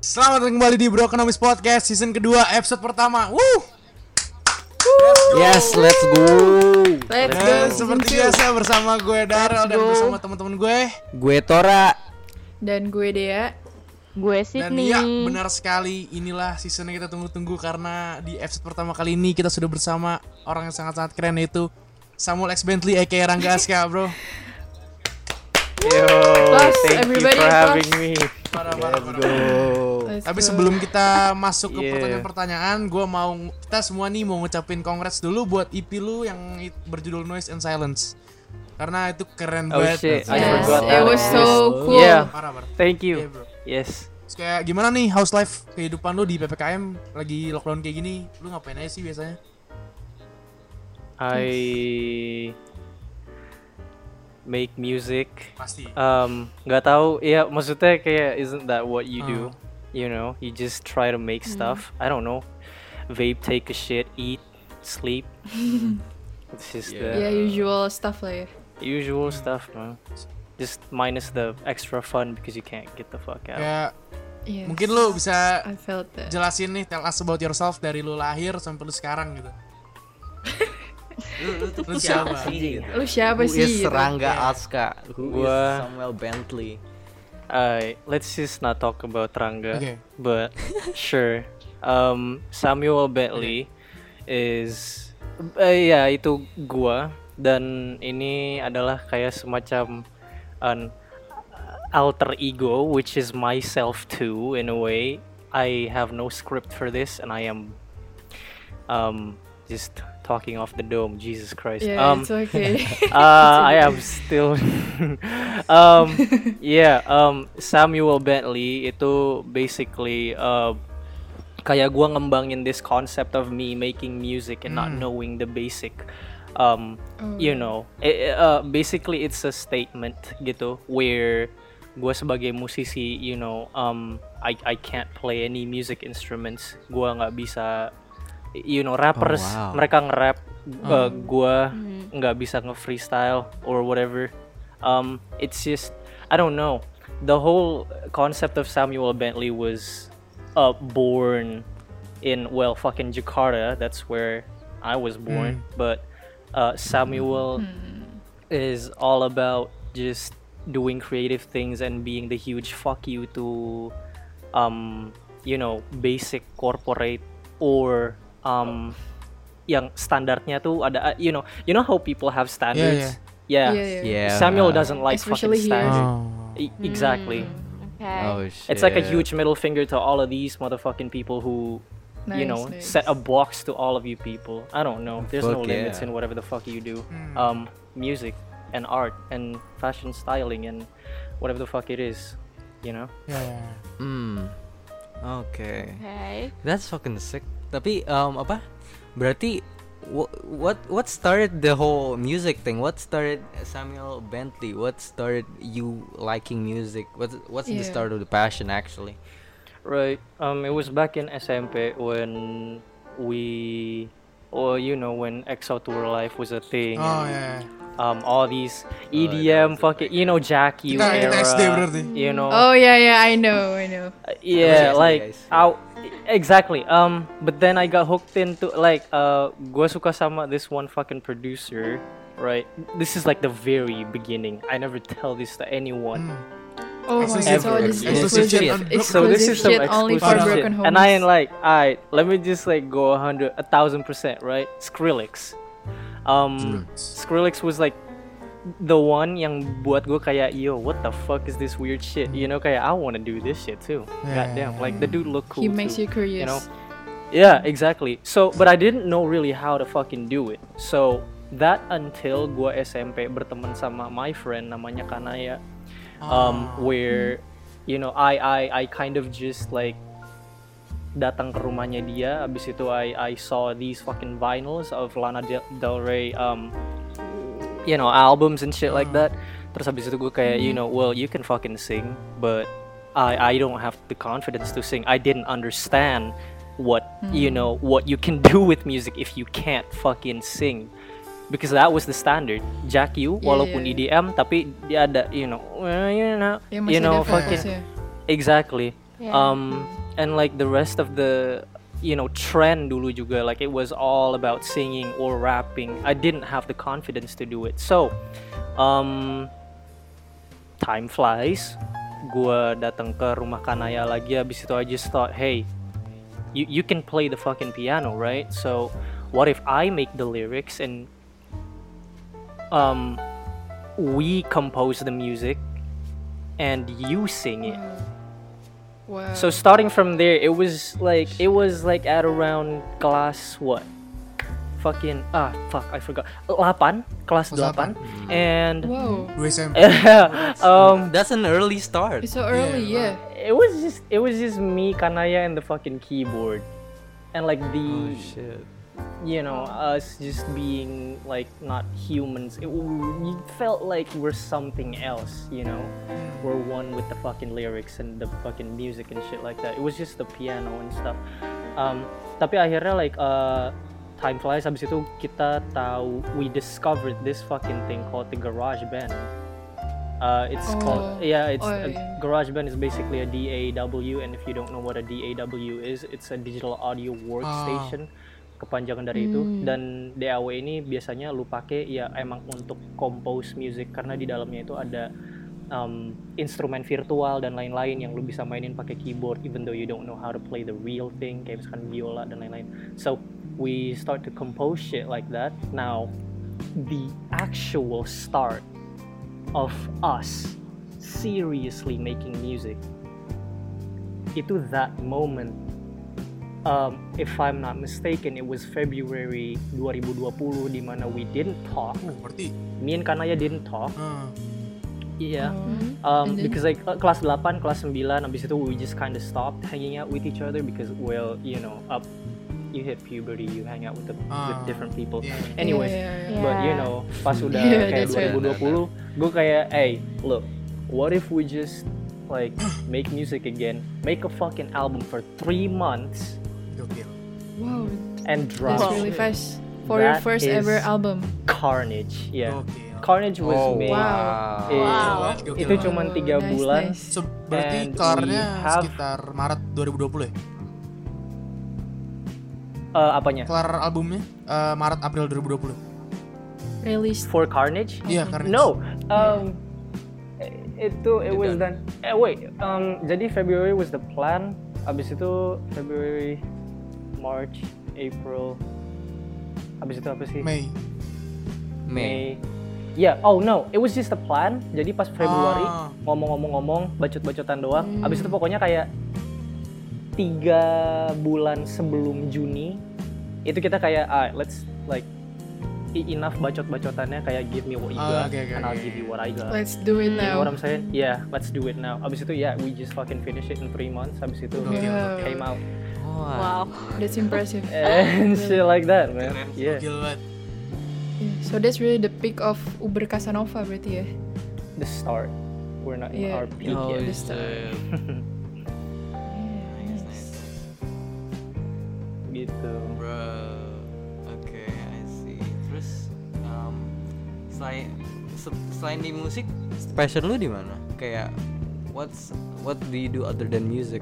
Selamat datang kembali di Brokenomics Podcast season kedua episode pertama. Woo! Yes, let's go. Let's go. Dan seperti biasa bersama gue Daryl dan bersama teman-teman gue. Gue Tora. Dan gue Dea. Gue Dan Sydney. iya benar sekali inilah season yang kita tunggu-tunggu karena di episode pertama kali ini kita sudah bersama orang yang sangat-sangat keren yaitu Samuel X Bentley aka Rangga Aska, bro. Yo, Plus, thank everybody, you for plus. having me. Parah, parah, Let's parah. Let's Tapi go. sebelum kita masuk ke Yeah. pertanyaan-pertanyaan, gue mau kita semua nih mau ngucapin congrats dulu buat EP lu yang berjudul Noise and Silence. Karena itu keren Oh banget. shit, Yes, forgot it was so cool. Yeah, Parah, parah. thank Iya, you. bro. Yes. Terus kayak gimana nih house life kehidupan lu di PPKM lagi lockdown kayak gini? Lu ngapain aja sih biasanya? I make music. Pasti. Um, nggak tahu. Ya, maksudnya kayak isn't that what you do? Uh. You know, you just try to make stuff. I don't know. Vape, take a shit, eat, sleep. It's just Ya the usual stuff lah ya. usual stuff, man. Just minus the extra fun because you can't get the fuck out. Kayak Yes. mungkin lu bisa I felt that. jelasin nih tell us about yourself dari lu lahir sampai lu sekarang gitu. lu, lu tuh Lu siapa sih gitu? Lu siapa Who sih? is gitu? Rangga Aska who Gua- is Samuel Bentley Alright, let's just not talk about Rangga. Oke. But sure. Um, Samuel Bentley is eh, ya itu gua dan ini adalah kayak semacam an alter ego which is myself too in a way. I have no script for this and I am um just talking off the dome. Jesus Christ. Yeah, um it's okay. uh, I am still um yeah um Samuel Bentley itu basically uh kayak gua ngembangin this concept of me making music and not knowing the basic um you know eh, eh, uh, basically it's a statement gitu where gua sebagai musisi you know um I I can't play any music instruments gua nggak bisa you know rappers wow. mereka nge-rap uh, gua nggak bisa nge-freestyle or whatever. Um it's just I don't know. The whole concept of Samuel Bentley was uh born in well fucking Jakarta. That's where I was born. But uh Samuel is all about just doing creative things and being the huge fuck you to um you know basic corporate or um yang standarnya tuh ada uh, you know you know how people have standards yeah, Yeah, yeah. yeah Samuel doesn't like Especially fucking here. standard E- exactly Okay. oh shit it's like a huge middle finger to all of these motherfucking people who you Nice, know nice. set a box to all of you people i don't know there's no Fuck limits yeah. in whatever the fuck you do Hmm. um music and art and fashion styling and whatever the fuck it is you know ya. hmm oke Okay. that's fucking sick tapi um apa berarti what what started the whole music thing what started Samuel Bentley what started you liking music what's what's the start of the passion actually Right. Um, it was back in SMP when we, or you know, when EXO Tour Life was a thing. Oh and, ya. ya. Um, all these EDM, was fucking, you know, Jack U Kita, kita era. SD berarti. You know. Oh yeah, yeah, I know, I know. Uh, yeah, like guys. I, exactly. Um, but then I got hooked into like uh, gua suka sama this one fucking producer. Right. This is like the very beginning. I never tell this to anyone. Oh my god, so this exclusive exclusive, shit. so this is some shit only for exclusive broken shit. homes. And I ain't like, alright, let me just like go a hundred, a thousand percent, right? Skrillex. Um, Skrillex was like the one yang buat gue kayak, yo, what the fuck is this weird shit? You know, kayak I want to do this shit too. Yeah. Goddamn, like the dude look cool. he makes too, you curious. You know? Yeah, exactly. So, but I didn't know really how to fucking do it. So that until gua SMP berteman sama my friend namanya Kanaya, um, where you know I I I kind of just like datang ke rumahnya dia. Abis itu I I saw these fucking vinyls of Lana Del, Del Rey, um, you know albums and shit like that. Terus habis itu gue kayak you know well you can fucking sing, but I I don't have the confidence to sing. I didn't understand what you know what you can do with music if you can't fucking sing. Because that was the standard. Jack U Yeah, walaupun yeah, EDM tapi dia ada you know you know you know fucking exactly. Yeah. um and like the rest of the you know trend dulu juga. Like it was all about singing or rapping. I didn't have the confidence to do it. So um time flies. Gua datang ke rumah kanaya lagi. Habis itu i just thought hey you, you can play the fucking piano right? So what if i make the lyrics and um we compose the music and you sing it Wow. so starting from there, it was like it was like at around class what? Fucking ah fuck I forgot. 8, kelas Kelas 8. And Whoa. Dua um That's an early start. It's so early, Yeah, yeah. it was just it was just me, Kanaya and the fucking keyboard. And like the Oh shit. You know, us just being like not humans. It, we felt like we're something else, you know. We're one with the fucking lyrics and the fucking music and shit like that. It was just the piano and stuff. Um, tapi akhirnya like uh, time flies. Habis itu kita tahu we discovered this fucking thing called the garage band. Uh, it's Oh. called yeah, it's Oh, a yeah. garage band is basically a DAW, and if you don't know what a DAW is, it's a digital audio workstation kepanjangan dari itu. Hmm. dan DAW ini biasanya lu pakai ya emang untuk compose music. Karena di dalamnya itu ada um, instrumen virtual dan lain-lain yang lu bisa mainin pakai keyboard even though you don't know how to play the real thing kayak misalkan biola dan lain-lain. So we start to compose shit like that. Now the actual start of us seriously making music itu that moment um, if I'm not mistaken, it was February 2020 di mana we didn't talk. Oh, berarti Me and Kanaya didn't talk. eh, Yeah. Mhm. Um, And then? because like uh, kelas 8, kelas 9, abis itu we just kind of stopped hanging out with each other because well, you know, up you hit puberty, you hang out with the, with Ah, different people. iya. Anyways, Yeah, yeah, yeah. but you Yeah. know, pas udah Yeah, kayak that's right. 2020, gue kayak, hey, look, what if we just like make music again, make a fucking album for three months. Wow, and drop that's really it. fast for your That first ever album. Carnage, yeah. Gokil. Carnage was Oh made. Wow. eh, Wow. Itu Oh, tiga nice, bulan. nice. So, berarti we have- sekitar Maret 2020 ya? Eh, apanya? Kelar albumnya eh, Maret April 2020. Released. For Carnage? Iya, karena No. Um, itu it was done. Eh wait. Um, jadi February was the plan. Abis itu February, March, April. Abis itu apa sih? Mei. May. Yeah. Oh no, it was just a plan. Jadi pas Februari Ah. ngomong-ngomong-ngomong, bacot-bacotan doang. Abis itu pokoknya kayak tiga bulan sebelum Juni itu kita kayak ah, let's like e- enough bacot-bacotannya kayak give me what you Ah, got oke, oke, and I'll give you what I got. Let's do it You know now. what I'm saying? Yeah, let's do it now. Abis itu yeah, we just fucking finish it in three months. Abis itu Yeah. came out Wow. That's impressive. and shit like that, man. Keren, Yeah. Yeah. So that's really the peak of Uber Casanova berarti ya. the start. We're not in Yeah. our peak Oh, yet. the start. shit. gitu. Bro, oke, I see. Terus, um, selain se- selain di musik, passion lu di mana? Kayak, what's what do you do other than music?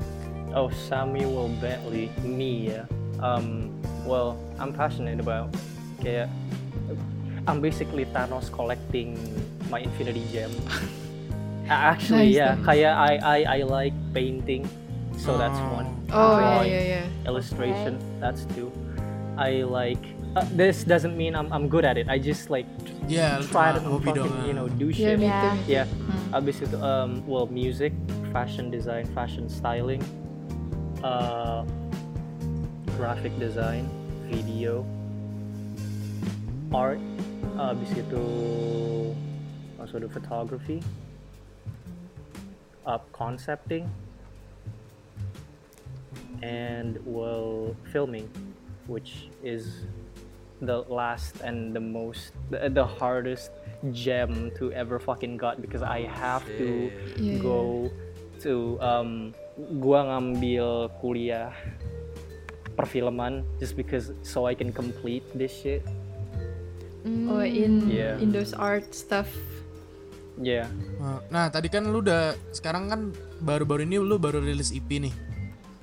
Oh, Samuel Bentley, me, yeah. Um, well, I'm passionate about kayak I'm basically Thanos collecting my Infinity Gem. Actually, Nice, yeah, nice. kayak I, I I like painting, so that's Oh. one. Oh yeah, Drawing, yeah, yeah. Illustration, that's two. I like. Uh, this doesn't mean I'm I'm good at it. I just like yeah, lu try to cuma hobi fucking doang. you know do Yeah, shit. me Yeah. too. Yeah. Hmm. Abis itu, um, well, music, fashion design, fashion styling, uh, graphic design, video, art. Abis itu, also the photography, up concepting, and well, filming, which is the last and the most the, the hardest gem to ever fucking got because I have to Yeah. go to um gua ngambil kuliah perfilman just because so I can complete this shit. Oh in Yeah. in those art stuff. Yeah. Nah, Nah, tadi kan lu udah sekarang kan baru-baru ini lu baru rilis EP nih.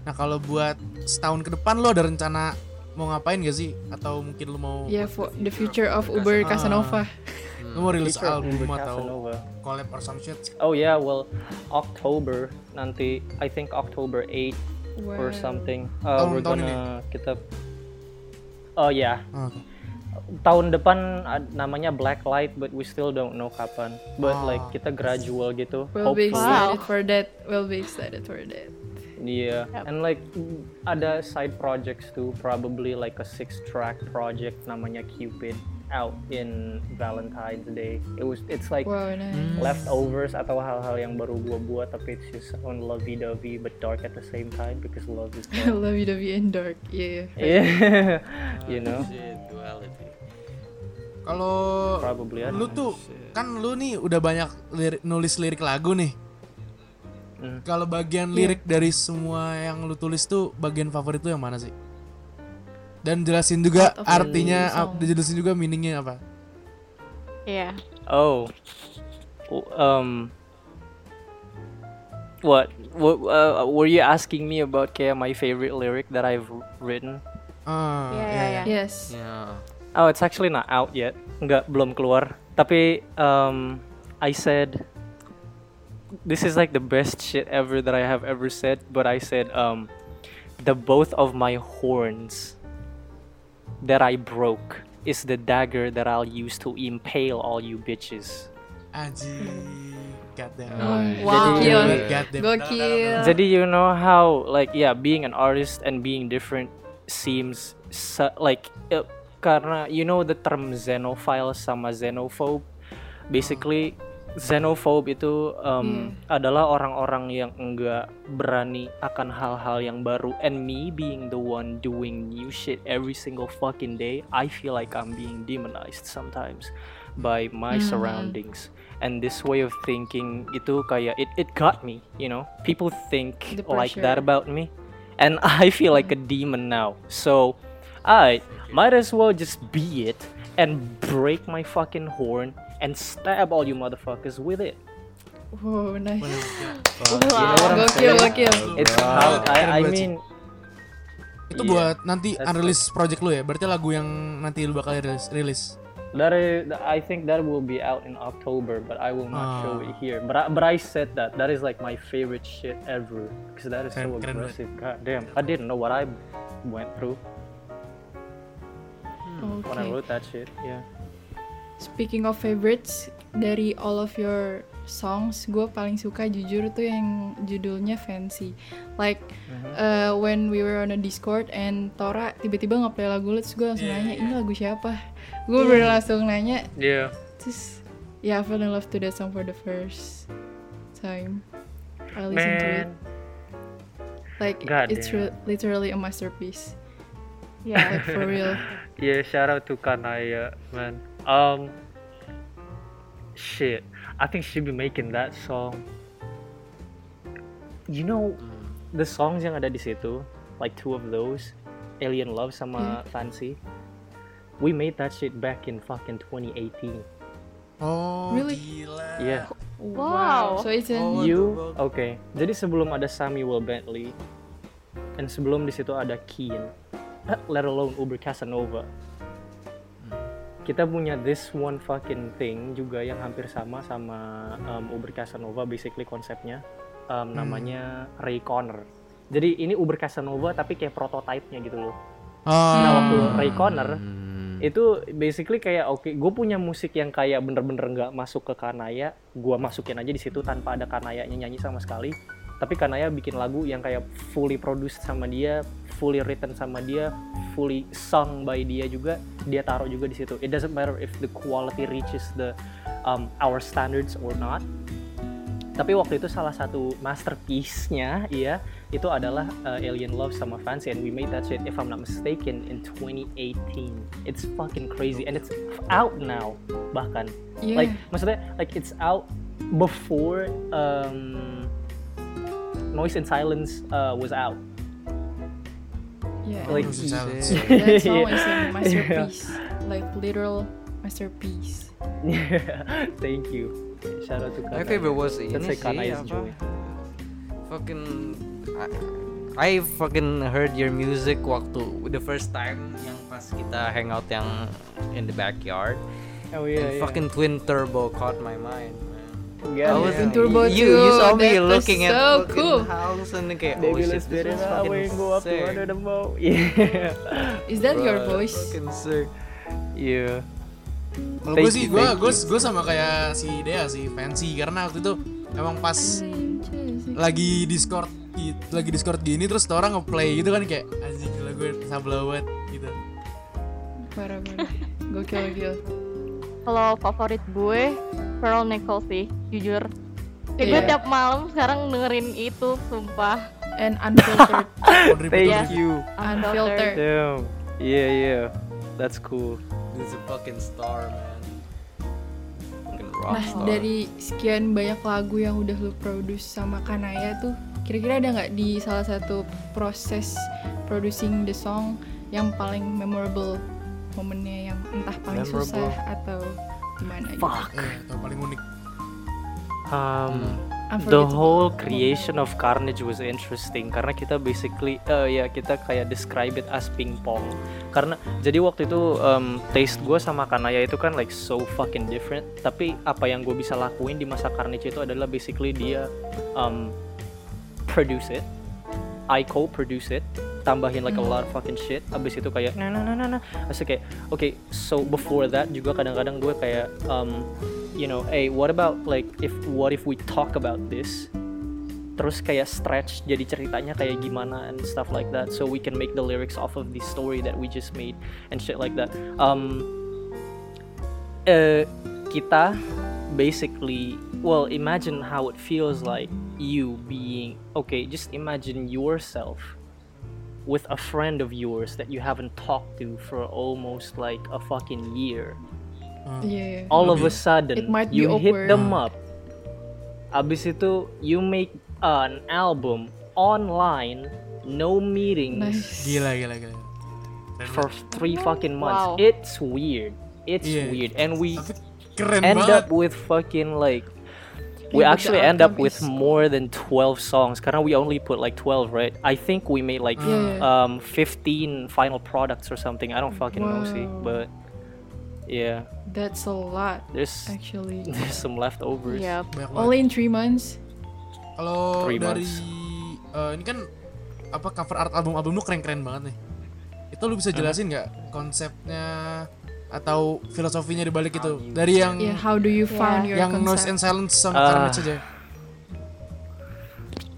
Nah, kalau buat setahun ke depan lu ada rencana mau ngapain gak sih? Atau mungkin lu mau Yeah, for the future of Uber Casanova. lu mau rilis Future album Uber atau Casanova. collab or some shit? Oh yeah, well, October nanti I think October 8 or Wow. something. Uh, Tahun- we're tahun gonna kita Oh yeah, Oh, Oke. tahun depan ad- namanya Blacklight but we still don't know kapan. But Ah. like kita gradual gitu. We'll be hopefully. excited for that. We'll be excited for that. Yeah, and like mm, ada side projects too, probably like a six track project namanya Cupid out in Valentine's Day. It was it's like Wow, nice. leftovers atau hal-hal yang baru gua buat tapi it's just on lovey-dovey but dark at the same time because love is I dark. love you, W and dark. Yeah. yeah, you know, Shit, duality. Kalau lu tuh kan lu nih udah banyak lirik, nulis lirik lagu nih. Hmm. Kalau bagian lirik dari semua yang lu tulis tuh bagian favorit lu yang mana sih? Dan jelasin juga artinya, ap- song. jelasin juga meaningnya apa? Yeah. Oh, um, what? What? Uh, were you asking me about kayak my favorite lyric that I've written? Ah, Iya, iya, iya, iya. Yes. Yeah. Oh, it's actually not out yet. Nggak, belum keluar. Tapi um, I said this is like the best shit ever that I have ever said. But I said um, the both of my horns that I broke is the dagger that I'll use to impale all you bitches. Anjing. God damn. Oh, Wow. Gokil. God damn. Gokil. Jadi you know how like yeah, being an artist and being different seems su- like uh, karena you know the term xenophile sama xenophobe. Basically xenophobe itu um, adalah orang-orang yang enggak berani akan hal-hal yang baru and me being the one doing new shit every single fucking day, I feel like I'm being demonized sometimes by my Mhm. surroundings. And this way of thinking itu kayak it it got me, you know. People think like that about me and I feel like a demon now. So I might as well just be it and break my fucking horn and stab all you motherfuckers with it. Wow, nice. Fuck, You know what I'm Gokil, gokil. It's how I, I Keren mean Itu Iya. buat nanti unreleased project lu ya? Berarti lagu yang nanti lu bakal rilis. rilis. that is I think that will be out in October, but I will not show it Ah. here. But I, but I said that that is like my favorite shit ever because that is so Keren- keren banget. aggressive. God damn, I didn't know what I went through when I Okay. wrote that shit. Yeah. Speaking of favorites, dari all of your songs, gue paling suka jujur tuh yang judulnya Fancy. Like uh, when we were on a Discord and Tora tiba-tiba nge-play lagu lu, terus gue langsung nanya ini lagu siapa? Gue bener langsung nanya, Yeah. terus yeah, I fell in love to that song for the first time. I listened to it. Like God it's re- literally a masterpiece. Yeah. Like for real. Yeah, shout out to Kanaya, man. Um, shit, I think she'd be making that song. You know, the songs yang ada di situ, like two of those, Alien Love sama Fancy. We made that shit back in fucking 2018. Oh, Really? gila. Yeah. Wow. So it's in Oh, You, okay. Jadi sebelum ada Samuel Bentley, dan sebelum di situ ada Keen, let alone Uber Casanova. Kita punya this one fucking thing juga yang hampir sama sama um, Uber Casanova, basically konsepnya um, namanya Ray Connor. Jadi ini Uber Casanova tapi kayak prototype-nya gitu loh. Oh. Nah waktu Ray Connor Hmm. itu basically kayak oke gue punya musik yang kayak bener-bener nggak masuk ke Kanaya gue masukin aja di situ tanpa ada Kanayanya nyanyi sama sekali tapi Kanaya bikin lagu yang kayak fully produced sama dia fully written sama dia fully sung by dia juga dia taruh juga di situ. It doesn't matter if the quality reaches the um, our standards or not. Tapi waktu itu salah satu masterpiece-nya ya itu adalah uh, Alien Love sama Fancy and we made that shit if I'm not mistaken in 2018 it's fucking crazy and it's out now bahkan. Yeah. like maksudnya like it's out before um, Noise and Silence uh, was out yeah. like Noise and Silence. that song Yeah. a masterpiece. Like literal masterpiece. Yeah, thank you Shout out to My Kanaya. favorite was That's ini like sih Kanaya's? Joy. Fucking I, I fucking heard your music waktu the first time yang pas kita hangout yang in the backyard. Oh and yeah, yeah. fucking Twin Turbo caught my mind. Yeah, I was Twin Turbo you, you too, saw me that looking at so cool. house and kayak oh Baby, shit, this out. fucking We can go up to sick. under the boat. Yeah. Is that your Bruh, voice? Fucking sick. yeah. Kalau gue sih, you, gue gue you. gue sama kayak si Dea sih fancy karena waktu itu emang pas lagi discord gi- lagi discord gini terus orang ngeplay gitu kan kayak anjing gila gue sablawat gitu. Parah parah. Gokil gokil. Kalau favorit gue Pearl Nickel sih, jujur. Kayak gue Iya. tiap malam sekarang dengerin itu, sumpah. And unfiltered. Thank repeat. you. unfiltered. Damn. Yeah, yeah. That's cool. This is a fucking star, man. Fucking rock Nah star. dari sekian banyak lagu yang udah lu produce sama Kanaya tuh, kira-kira ada nggak di salah satu proses producing the song yang paling memorable momennya yang entah paling Memorable. susah atau gimana gitu? Fuck. Iya, atau paling unik. Um, the whole creation of Carnage was interesting karena kita basically eh ya kita kayak describe it as pingpong karena jadi waktu itu um, taste gue sama Kanaya itu kan like so fucking different tapi apa yang gue bisa lakuin di masa Carnage itu adalah basically dia um, produce it I co-produce it tambahin like a lot of fucking shit. Abis itu kayak nah nah nah nah nah. itu kayak okay so before that juga kadang-kadang gue kayak um, you know hey what about like if what if we talk about this? Terus kayak stretch jadi ceritanya kayak gimana and stuff like that. So we can make the lyrics off of the story that we just made and shit like that. Um eh, kita basically well imagine how it feels like you being okay just imagine yourself with a friend of yours that you haven't talked to for almost like a fucking year mm. Iya. all of a sudden It might you hit awkward. them up abis itu you make an album online no meetings Nice. Gila gila gila. For three fucking months Wow. it's weird it's Iya. weird and we keren end banget. up with fucking like we Yeah, actually end up with more than 12 songs karena we only put like 12 right i think we made like Yeah. um 15 final products or something i don't fucking know see Wow. but yeah That's a lot there's actually. there's some leftovers banget. Only in three months. Kalau Three dari months. eh, ini kan apa cover art album-album lu keren-keren banget nih. Itu lu bisa jelasin nggak konsepnya atau filosofinya di balik itu? Dari yang Yeah, how do you found your yang noise and concept? silence sama Ah. Carnage aja.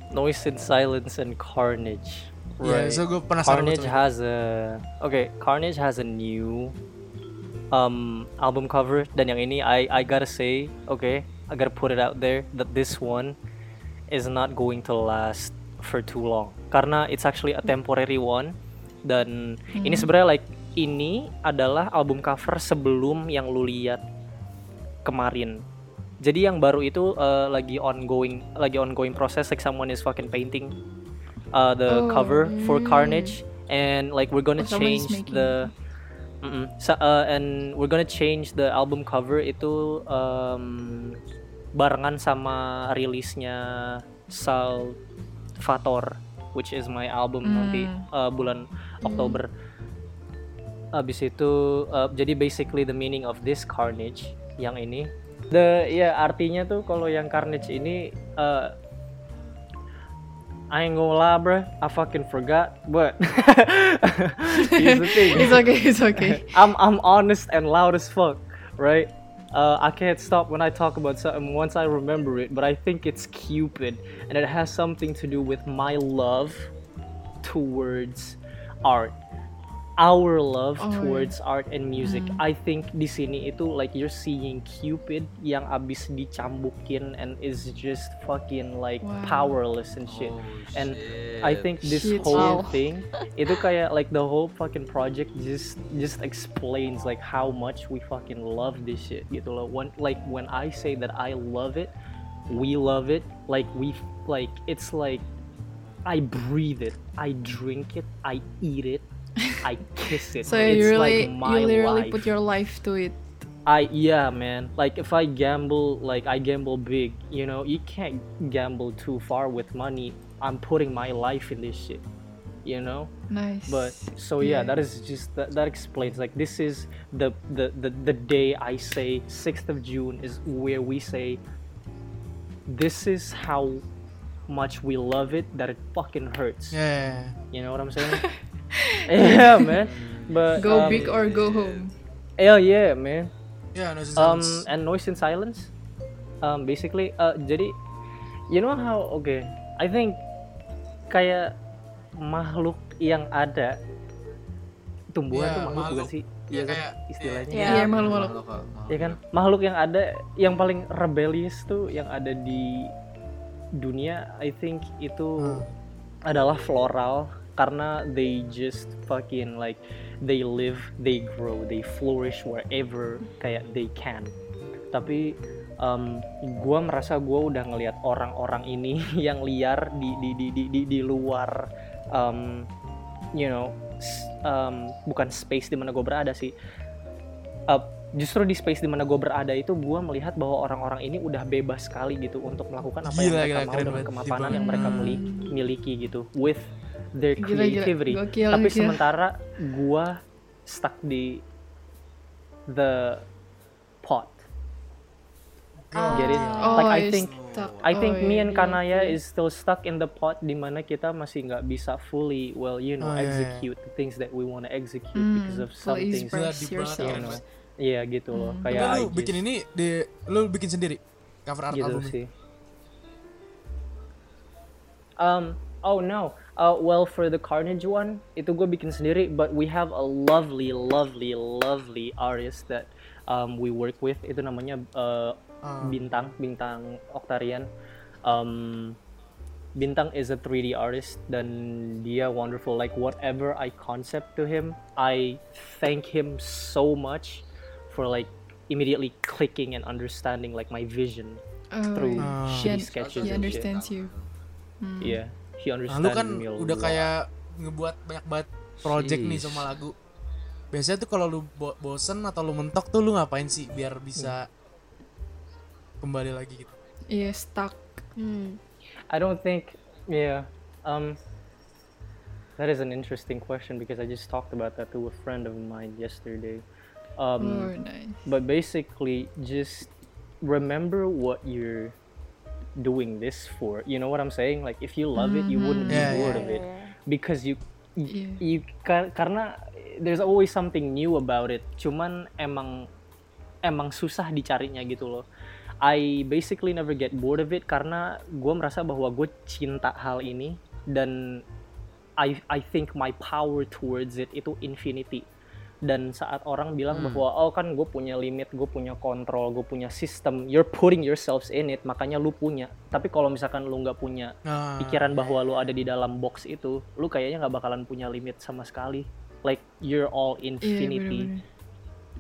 noise and silence and carnage Iya, right so gue penasaran Carnage has a okay. Carnage has a new um album cover dan yang ini I I gotta say okay I gotta put it out there that this one is not going to last for too long karena it's actually a temporary one dan ini sebenarnya like ini adalah album cover sebelum yang lu lihat kemarin jadi yang baru itu uh, lagi ongoing lagi ongoing proses like someone is fucking painting uh, the Oh, cover for mm. Carnage and like we're gonna Oh, change the Mm-mm. Sa- uh, and we're gonna change the album cover itu um, barengan sama rilisnya Salvator which is my album nanti Hmm. uh, bulan Oktober abis itu uh, jadi basically the meaning of this Carnage yang ini the ya artinya tuh kalau yang Carnage ini uh, I ain't gonna lie, bruh. I fucking forgot, but here's the thing. It's okay, it's okay. I'm I'm honest and loud as fuck, right? Uh, I can't stop when I talk about something once I remember it, but I think it's Cupid, and it has something to do with my love towards art. Our love Oh, yeah. towards art and music. Mm-hmm. I think di sini itu like you're seeing Cupid yang abis dicambukin and is just fucking like Wow. powerless and shit. Oh, and I think this Shit. whole Wow. thing itu kayak like the whole fucking project just just explains like how much we fucking love this shit gitu loh. When like when I say that I love it, we love it. Like we like it's like I breathe it, I drink it, I eat it, I kiss it. So it's you really, like my you literally life. put your life to it. I yeah, man. Like if I gamble, like I gamble big, you know, you can't gamble too far with money. I'm putting my life in this shit, you know. Nice. But so yeah, Yeah. that is just that, that explains. Like this is the, the the the day I say sixth of June is where we say this is how much we love it that it fucking hurts. Ya. You know what I'm saying? yeah, man. But go um, big or go home. Hell yeah, man. Ya, no um silence. and noise and silence um basically uh jadi you know how okay I think kayak makhluk yang ada tumbuhan Iya, tuh makhluk bukan makhluk. sih Iya, Iya kan kayak- istilahnya Iya. Iya, malu-malu. ya kan makhluk yang ada yang paling rebellious tuh yang ada di dunia I think itu adalah floral karena they just fucking like they live they grow they flourish wherever kayak they can tapi um, gue merasa gue udah ngelihat orang-orang ini yang liar di di di di di, di luar um, you know um, bukan space di mana gue berada sih Uh, justru di space di mana gue berada itu gue melihat bahwa orang-orang ini udah bebas sekali gitu untuk melakukan apa Gila, yang mereka gila, mau dengan kemapanan yang mereka Hmm. mili- miliki gitu with their Gila, gila. creativity Gokil, tapi gokil. sementara gue stuck di the pot Get it? Oh, like I think stuck. I think Oh, me and Kanaya iya. is still stuck in the pot di mana kita masih nggak bisa fully well you know Oh, execute the things that we want to execute Hmm, because of some things Gila, yourself. keren banget. Iya gitu loh Hmm. kayak lu I bikin ini di lu bikin sendiri cover art gitu album sih. Um, oh no. Uh, well for the Carnage one itu gue bikin sendiri, but we have a lovely, lovely, lovely artist that um, we work with. Itu namanya uh, Ah. Bintang, Bintang Octarian. Um, Bintang is a 3D artist dan dia wonderful. Like whatever I concept to him, I thank him so much for like immediately clicking and understanding like my vision Oh, through. Ah. shitty He- sketches he and shit. understands you. Hmm. Iya, he Nah, understands lu kan udah kayak ngebuat banyak banget project nih Sheesh. sama lagu. Biasanya tuh kalau lu bo- bosen atau lu mentok tuh lu ngapain sih biar bisa kembali lagi gitu. Iya, stuck. Hmm. I don't think yeah. Um that is an interesting question because I just talked about that to a friend of mine yesterday. Um oh, nice. but basically just remember what you're doing this for. You know what I'm saying? Like if you love it, you wouldn't be Yeah, bored yeah. of it because you you kar- karena there's always something new about it. Cuman emang emang susah dicarinya gitu loh. I basically never get bored of it karena gue merasa bahwa gue cinta hal ini dan I I think my power towards it itu infinity dan saat orang bilang bahwa oh kan gue punya limit gue punya kontrol gue punya sistem you're putting yourselves in it makanya lu punya. Tapi kalau misalkan lu nggak punya Nah, pikiran bahwa lu ada di dalam box itu lu kayaknya nggak bakalan punya limit sama sekali. Like you're all Iya, infinity bener-bener.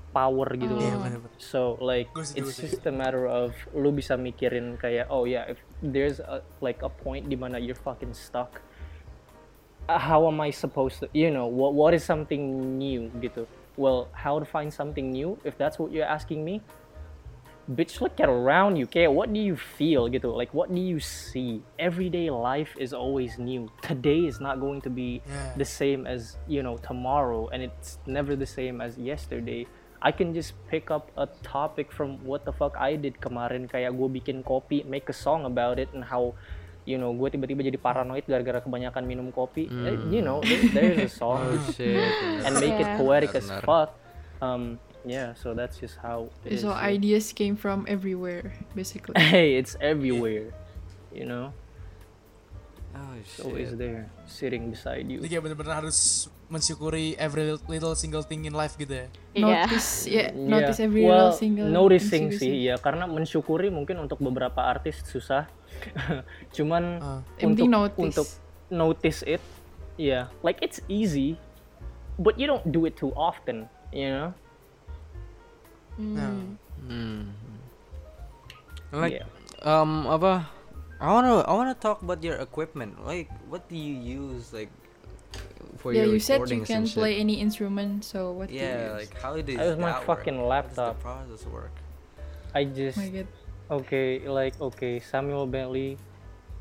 power gitu Iya, loh. so like it's just a matter of lu bisa mikirin kayak oh yeah if there's a, like a point di mana you're fucking stuck how am I supposed to you know what what is something new gitu? Well how to find something new if that's what you're asking me? Bitch look at around you kayak what do you feel gitu? Like what do you see? Everyday life is always new. Today is not going to be Yeah. the same as you know tomorrow and it's never the same as yesterday. I can just pick up a topic from what the fuck I did kemarin kayak gue bikin kopi make a song about it and how you know gue tiba-tiba jadi paranoid gara-gara kebanyakan minum kopi Eh, you know there- there's a song Oh shit. and make it Yeah. poetic as Benar. fuck um yeah so that's just how it is So yeah. ideas came from everywhere, basically. hey it's everywhere you know Oh it's always shit. there sitting beside you Jadi kayak bener-bener harus mensyukuri every little single thing in life gitu ya. Iya. Notice, yeah, notice every well, little single. noticing sih see. ya karena mensyukuri mungkin untuk beberapa artis susah cuman penting untuk notice. untuk notice it yeah like it's easy but you don't do it too often you know Nah, Hmm. Like yeah um apa? I wanna I wanna talk about your equipment. Like what do you use? Like for yeah, your you said you can and play any instrument, so what do you Yeah, use? like how does I use my that fucking work? How does laptop. the process work? I just Oh my god. okay, like okay, Samuel Bentley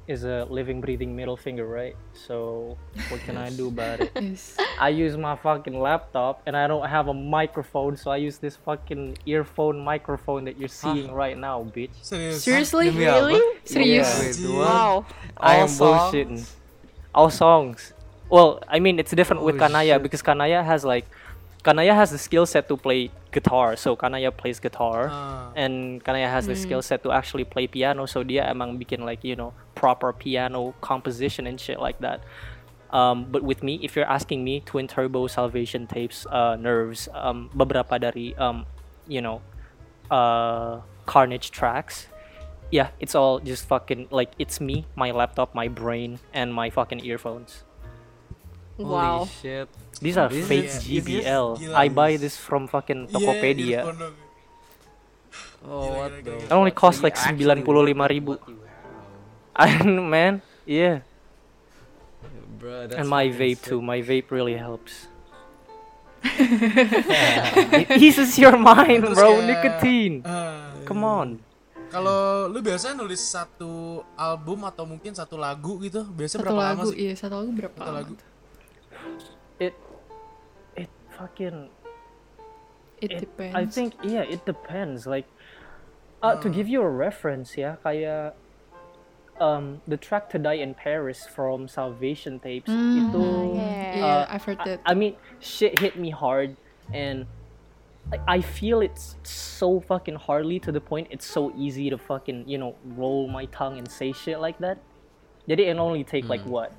is a living, breathing middle finger, right? So what can I do about it? Yes. I use my fucking laptop and I don't have a microphone, so I use this fucking earphone microphone that you're seeing right now, bitch. Serius. Seriously? Demi? Really? Serious? Yeah. Wait, what? Wow. I All am bullshitting. songs? All songs. Well, I mean it's different with Oh, Kanaya shit. because Kanaya has like Kanaya has the skill set to play guitar, so Kanaya plays guitar. Ah. and Kanaya has the skill set to actually play piano so dia emang bikin like you know proper piano composition and shit like that um, but with me if you're asking me twin turbo salvation tapes uh, nerves um, beberapa dari um, you know uh, carnage tracks yeah it's all just fucking like it's me my laptop my brain and my fucking earphones Wow. Holy shit. these are This fake is GBL Gila, I buy this- this from fucking Iya, Tokopedia earphone dong. Oh, Gila, what gila, the? It only fuck? costs like you actually 95 work ribu. With what you have. I don't know, man yeah Bro, that's and my vape sick. too. My vape really helps. it eases your mind, Terus bro. kayak, Nicotine. ah, Come iya. on. Kalau lu biasa nulis satu album atau mungkin satu lagu gitu, biasanya Satu berapa lagu, lama sih? iya satu lagu berapa? Satu lama lagu. It, it fucking. It, It, depends. I think yeah, it depends. Like, uh, to give you a reference, ya, kayak um the track "To Die in Paris" from Salvation Tapes Mm. itu. Yeah. Yeah, uh, I've heard that. I mean, shit hit me hard, and like, I feel it's so fucking hardly to the point it's so easy to fucking you know roll my tongue and say shit like that. Did it only take like what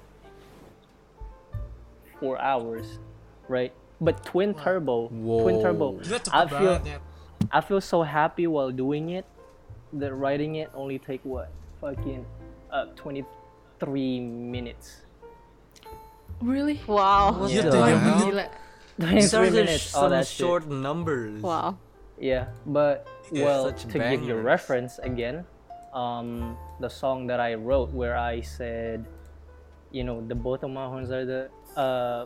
four hours, right? But twin turbo, twin turbo, I feel banget. I feel so happy while doing it that writing it only take what fucking uh 23 minutes. really? Wow. What Iya, the tuh, hell? yang 23 These are the minutes, all some that shit. short numbers. Wow. Yeah, but Yeah, well, such to give you bangers. reference again, um, the song that I wrote where I said, you know, the both of my horns are the uh,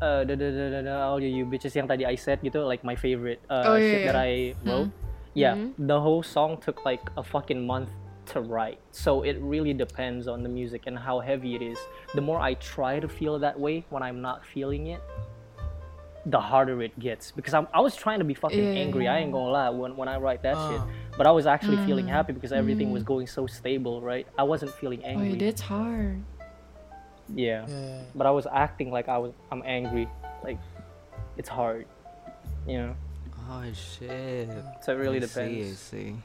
uh, da, da, da, da, da, all you bitches yang tadi I said gitu, like my favorite uh, Oh, yeah, shit that. I wrote. Yeah, the whole song took like a fucking month to write. So it really depends on the music and how heavy it is. The more I try to feel that way when I'm not feeling it, the harder it gets because I'm, I was trying to be fucking Yeah, angry. I ain't gonna lie when, when I write that shit, Ah. but I was actually feeling happy because everything was going so stable, right? I wasn't feeling Oh yeah, angry. that's hard. yeah, Yeah. but I was acting like I was I'm angry. Like it's hard, you know. Oh shit. So it really I see, I depends. see.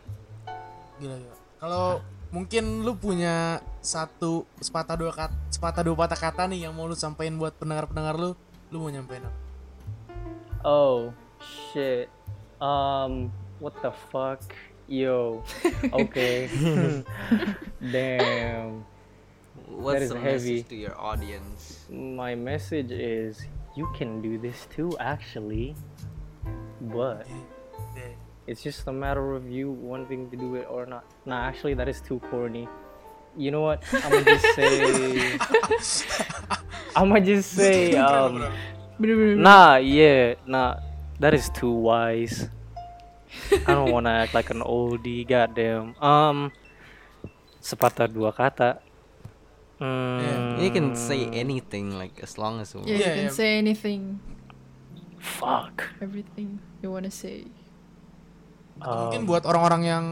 Gila, gila. Kalau mungkin lu punya satu sepatah dua kata, sepatah dua patah kata nih yang mau lu sampein buat pendengar-pendengar lu, lu mau nyampein apa? Oh shit. Um, what the fuck? Yo. Okay. Damn. What's is the heavy. message to your audience? My message is you can do this too, actually. But it's just a matter of you wanting to do it or not. Nah, actually, that is too corny. You know what? I'm gonna just say. I'm gonna just say. Um, nah, yeah, nah. That is too wise. I don't wanna act like an oldie. Goddamn. Um, sepatah dua kata. Mm, You can say anything like as long as Yeah, Yeah, you can yeah. say anything, Fuck. everything you wanna say. Atau mungkin Um, buat orang-orang yang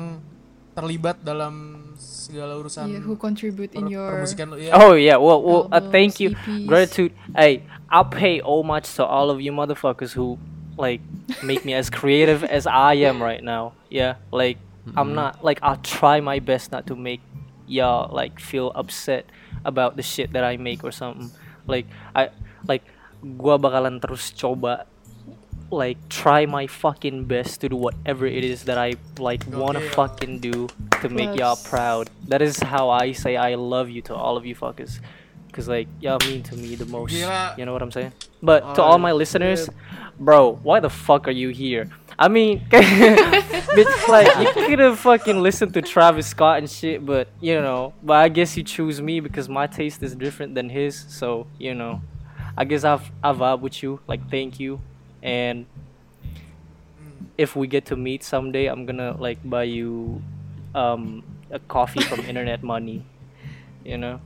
terlibat dalam segala urusan Yeah, who contribute in your permusikan lu ya. Oh yeah, well, well, uh, thank you, EPs. gratitude. Hey, I'll pay homage to all of you motherfuckers who like make me as creative as I am right now. Yeah, like I'm not like I'll try my best not to make y'all like feel upset about the shit that I make or something. Like I like gua bakalan terus coba like try my fucking best to do whatever it is that I like oh, wanna Okay. fucking do to make y'all proud. That is how I say I love you to all of you fuckers. Cause like y'all mean to me the most. Gila. You know what I'm saying? But to Oh, all my listeners, bro, why the fuck are you here? I mean, bitch, like you could have fucking listened to Travis Scott and shit, but you know, but I guess you choose me because my taste is different than his. So you know, I guess I've I vibe with you. Like, thank you, and if we get to meet someday, I'm gonna like buy you um a coffee from Internet Money. You know.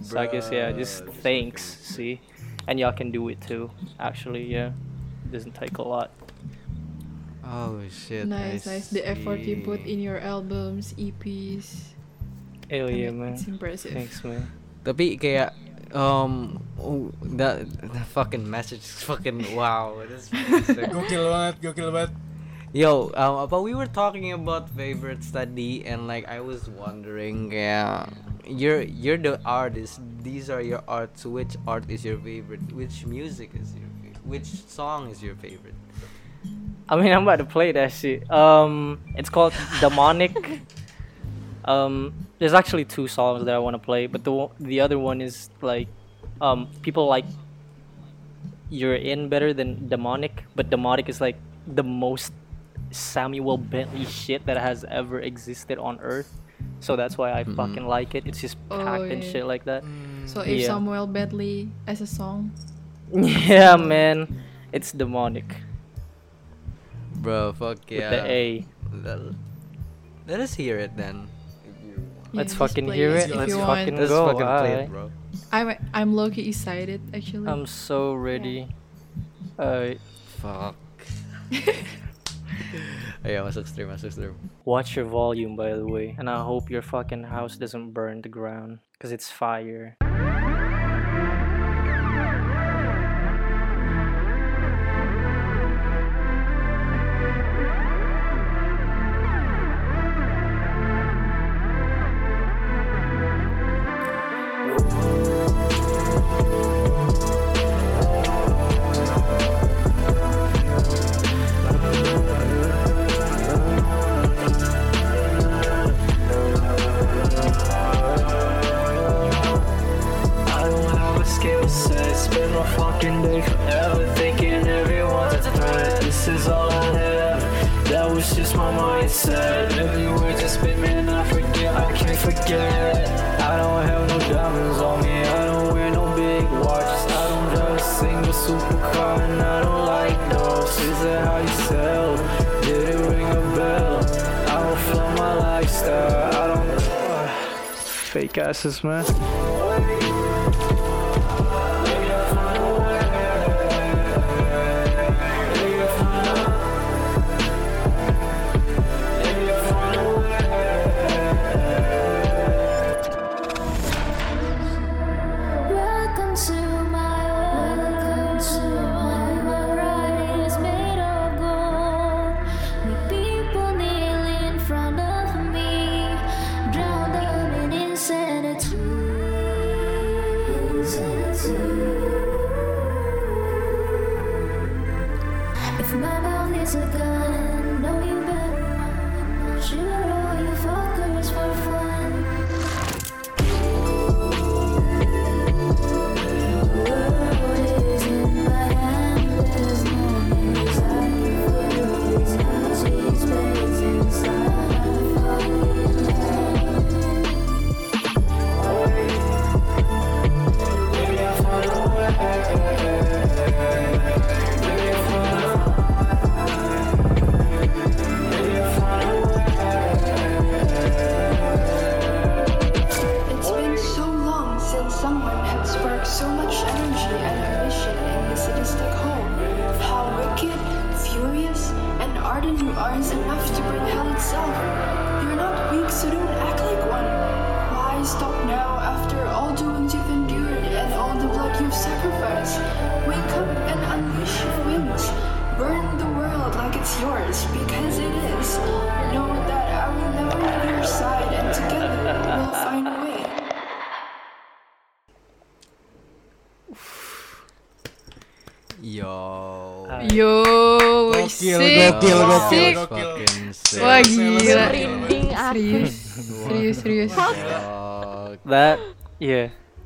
So I guess yeah, just thanks. fucking- See, and y'all can do it too. Actually, yeah, it doesn't take a lot. Oh shit. nice, I nice. The effort you put in your albums, EPs. Hell yeah, man. It's impressive. Thanks, man. Tapi kayak um oh, that, that fucking message is fucking wow. That's fucking sick. Gokil banget, gokil banget. Yo, um, apa we were talking about favorite study and like I was wondering, yeah, you're you're the artist. These are your arts. Which art is your favorite? Which music is your favorite? Which song is your favorite? I mean, I'm about to play that shit. Um, it's called Demonic. Um, there's actually two songs that I want to play, but the the other one is like, um, people like you're in better than Demonic, but Demonic is like the most Samuel Bentley shit that has ever existed on Earth. So that's why I Mhm. fucking like it. It's just Oh, packed and shit like that. So if Yeah. Samuel Bentley as a song, yeah, man, it's Demonic Bro, fuck with yeah. the A. Let, let us hear it then. Let's fucking hear it it. Let's you want. fucking Let's go. fucking play it, bro. I'm I'm low key excited actually. I'm so ready. Uh, Fuck. Ayo, masuk stream, masuk stream. watch your volume, by the way, and I hope your fucking house doesn't burn to ground, cause it's fire. statuses, man. My mouth is a gun,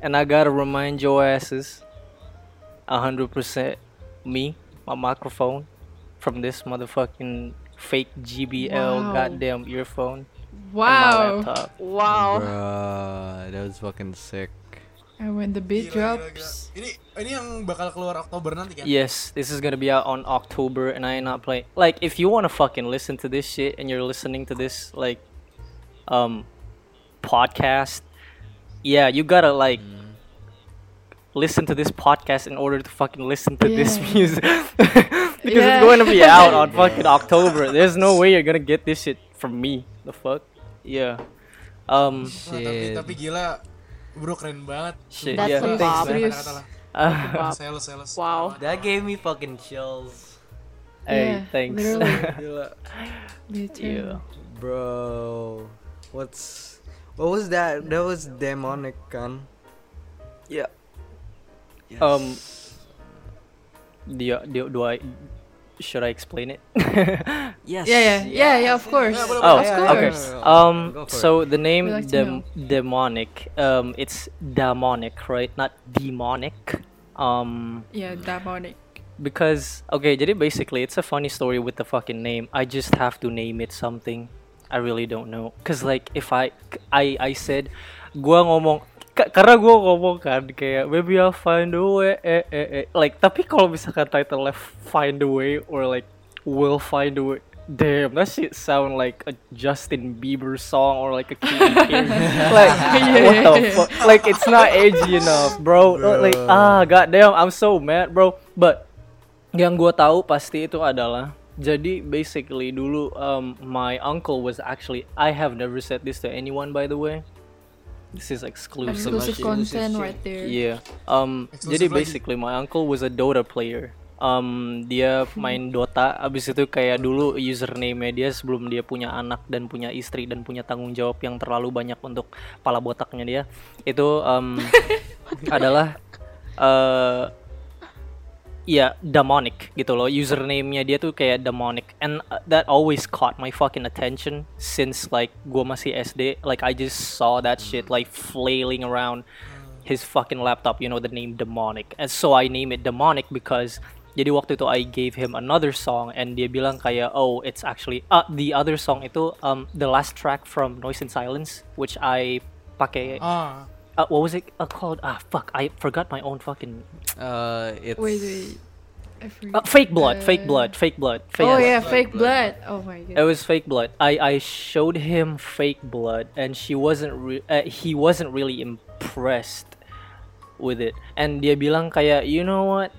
and I gotta remind your asses, a hundred percent me, my microphone from this motherfucking fake GBL Wow. goddamn earphone and my Wow. laptop. Wow. Bruh, that was fucking sick. And when the beat Gila, gila, drops, gila. Ini ini yang bakal keluar Oktober nanti kan? Yes, this is gonna be out on October, and I ain't not playing. Like, if you wanna fucking listen to this shit, and you're listening to this like, um, podcast, yeah, you gotta like listen to this podcast in order to fucking listen to this music because Yeah. it's going to be out on fucking October. There's no way you're gonna get this shit from me. The fuck? Yeah. Um. Wah, tapi tapi gila bro keren banget. Shit, Sumpah. yeah, Sumpah, thanks, kata- man. kata lah. uh, Sales, sales. Wow. That gave me fucking chills. hey, Yeah, thanks. literally. Gila. yeah. Bro, what's what was that? That was demonic, kan? Yeah. Um. Do, you, do do I? Should I explain it? Yes. yeah, yeah, yeah, yeah, of course. Yeah, boleh, Oh, of yeah, okay. Um, Go for so the name We like dem- demonic, um, it's demonic, right? Not demonic. Um, Yeah, demonic. because okay, jadi basically it's a funny story with the fucking name. I just have to name it something. I really don't know. Cause like if I I I said, gua ngomong ka- karena gua ngomong kan kayak maybe I'll find a way. Eh, eh, eh. like tapi kalau misalkan title left find a way or like will find a way damn that shit sound like a Justin Bieber song or like a Katy Perry like what the fuck? Like it's not edgy enough bro. Like ah goddamn I'm so mad bro. But yang gue tahu pasti itu adalah jadi basically dulu um, my uncle was actually I have never said this to anyone by the way this is exclusive. Exclusive content Exclusive right there. yeah. Um Exclusive jadi lagi. basically my uncle was a Dota player. Um dia main Dota. Abis itu kayak dulu username dia sebelum dia punya anak dan punya istri dan punya tanggung jawab yang terlalu banyak untuk pala botaknya dia. Itu um, adalah eh Iya, demonic gitu loh. Username-nya dia tuh kayak demonic. And uh, that always caught my fucking attention since like gua masih SD. Like I just saw that shit like flailing around his fucking laptop, you know, the name demonic. And so I name it demonic because jadi waktu itu I gave him another song and dia bilang kayak oh it's actually uh, the other song itu um the last track from Noise and Silence which I pakai Ah, uh, what was it uh, called? Ah fuck, I forgot my own fucking Uh, it's Wait, wait. I Uh, forgot. fake blood, fake Uh, blood, fake blood. Fake Oh blood. yeah, fake blood. Oh my god. It was fake blood. I I showed him fake blood, and she wasn't. Re- uh, he wasn't really impressed with it. And dia bilang kayak, you know what?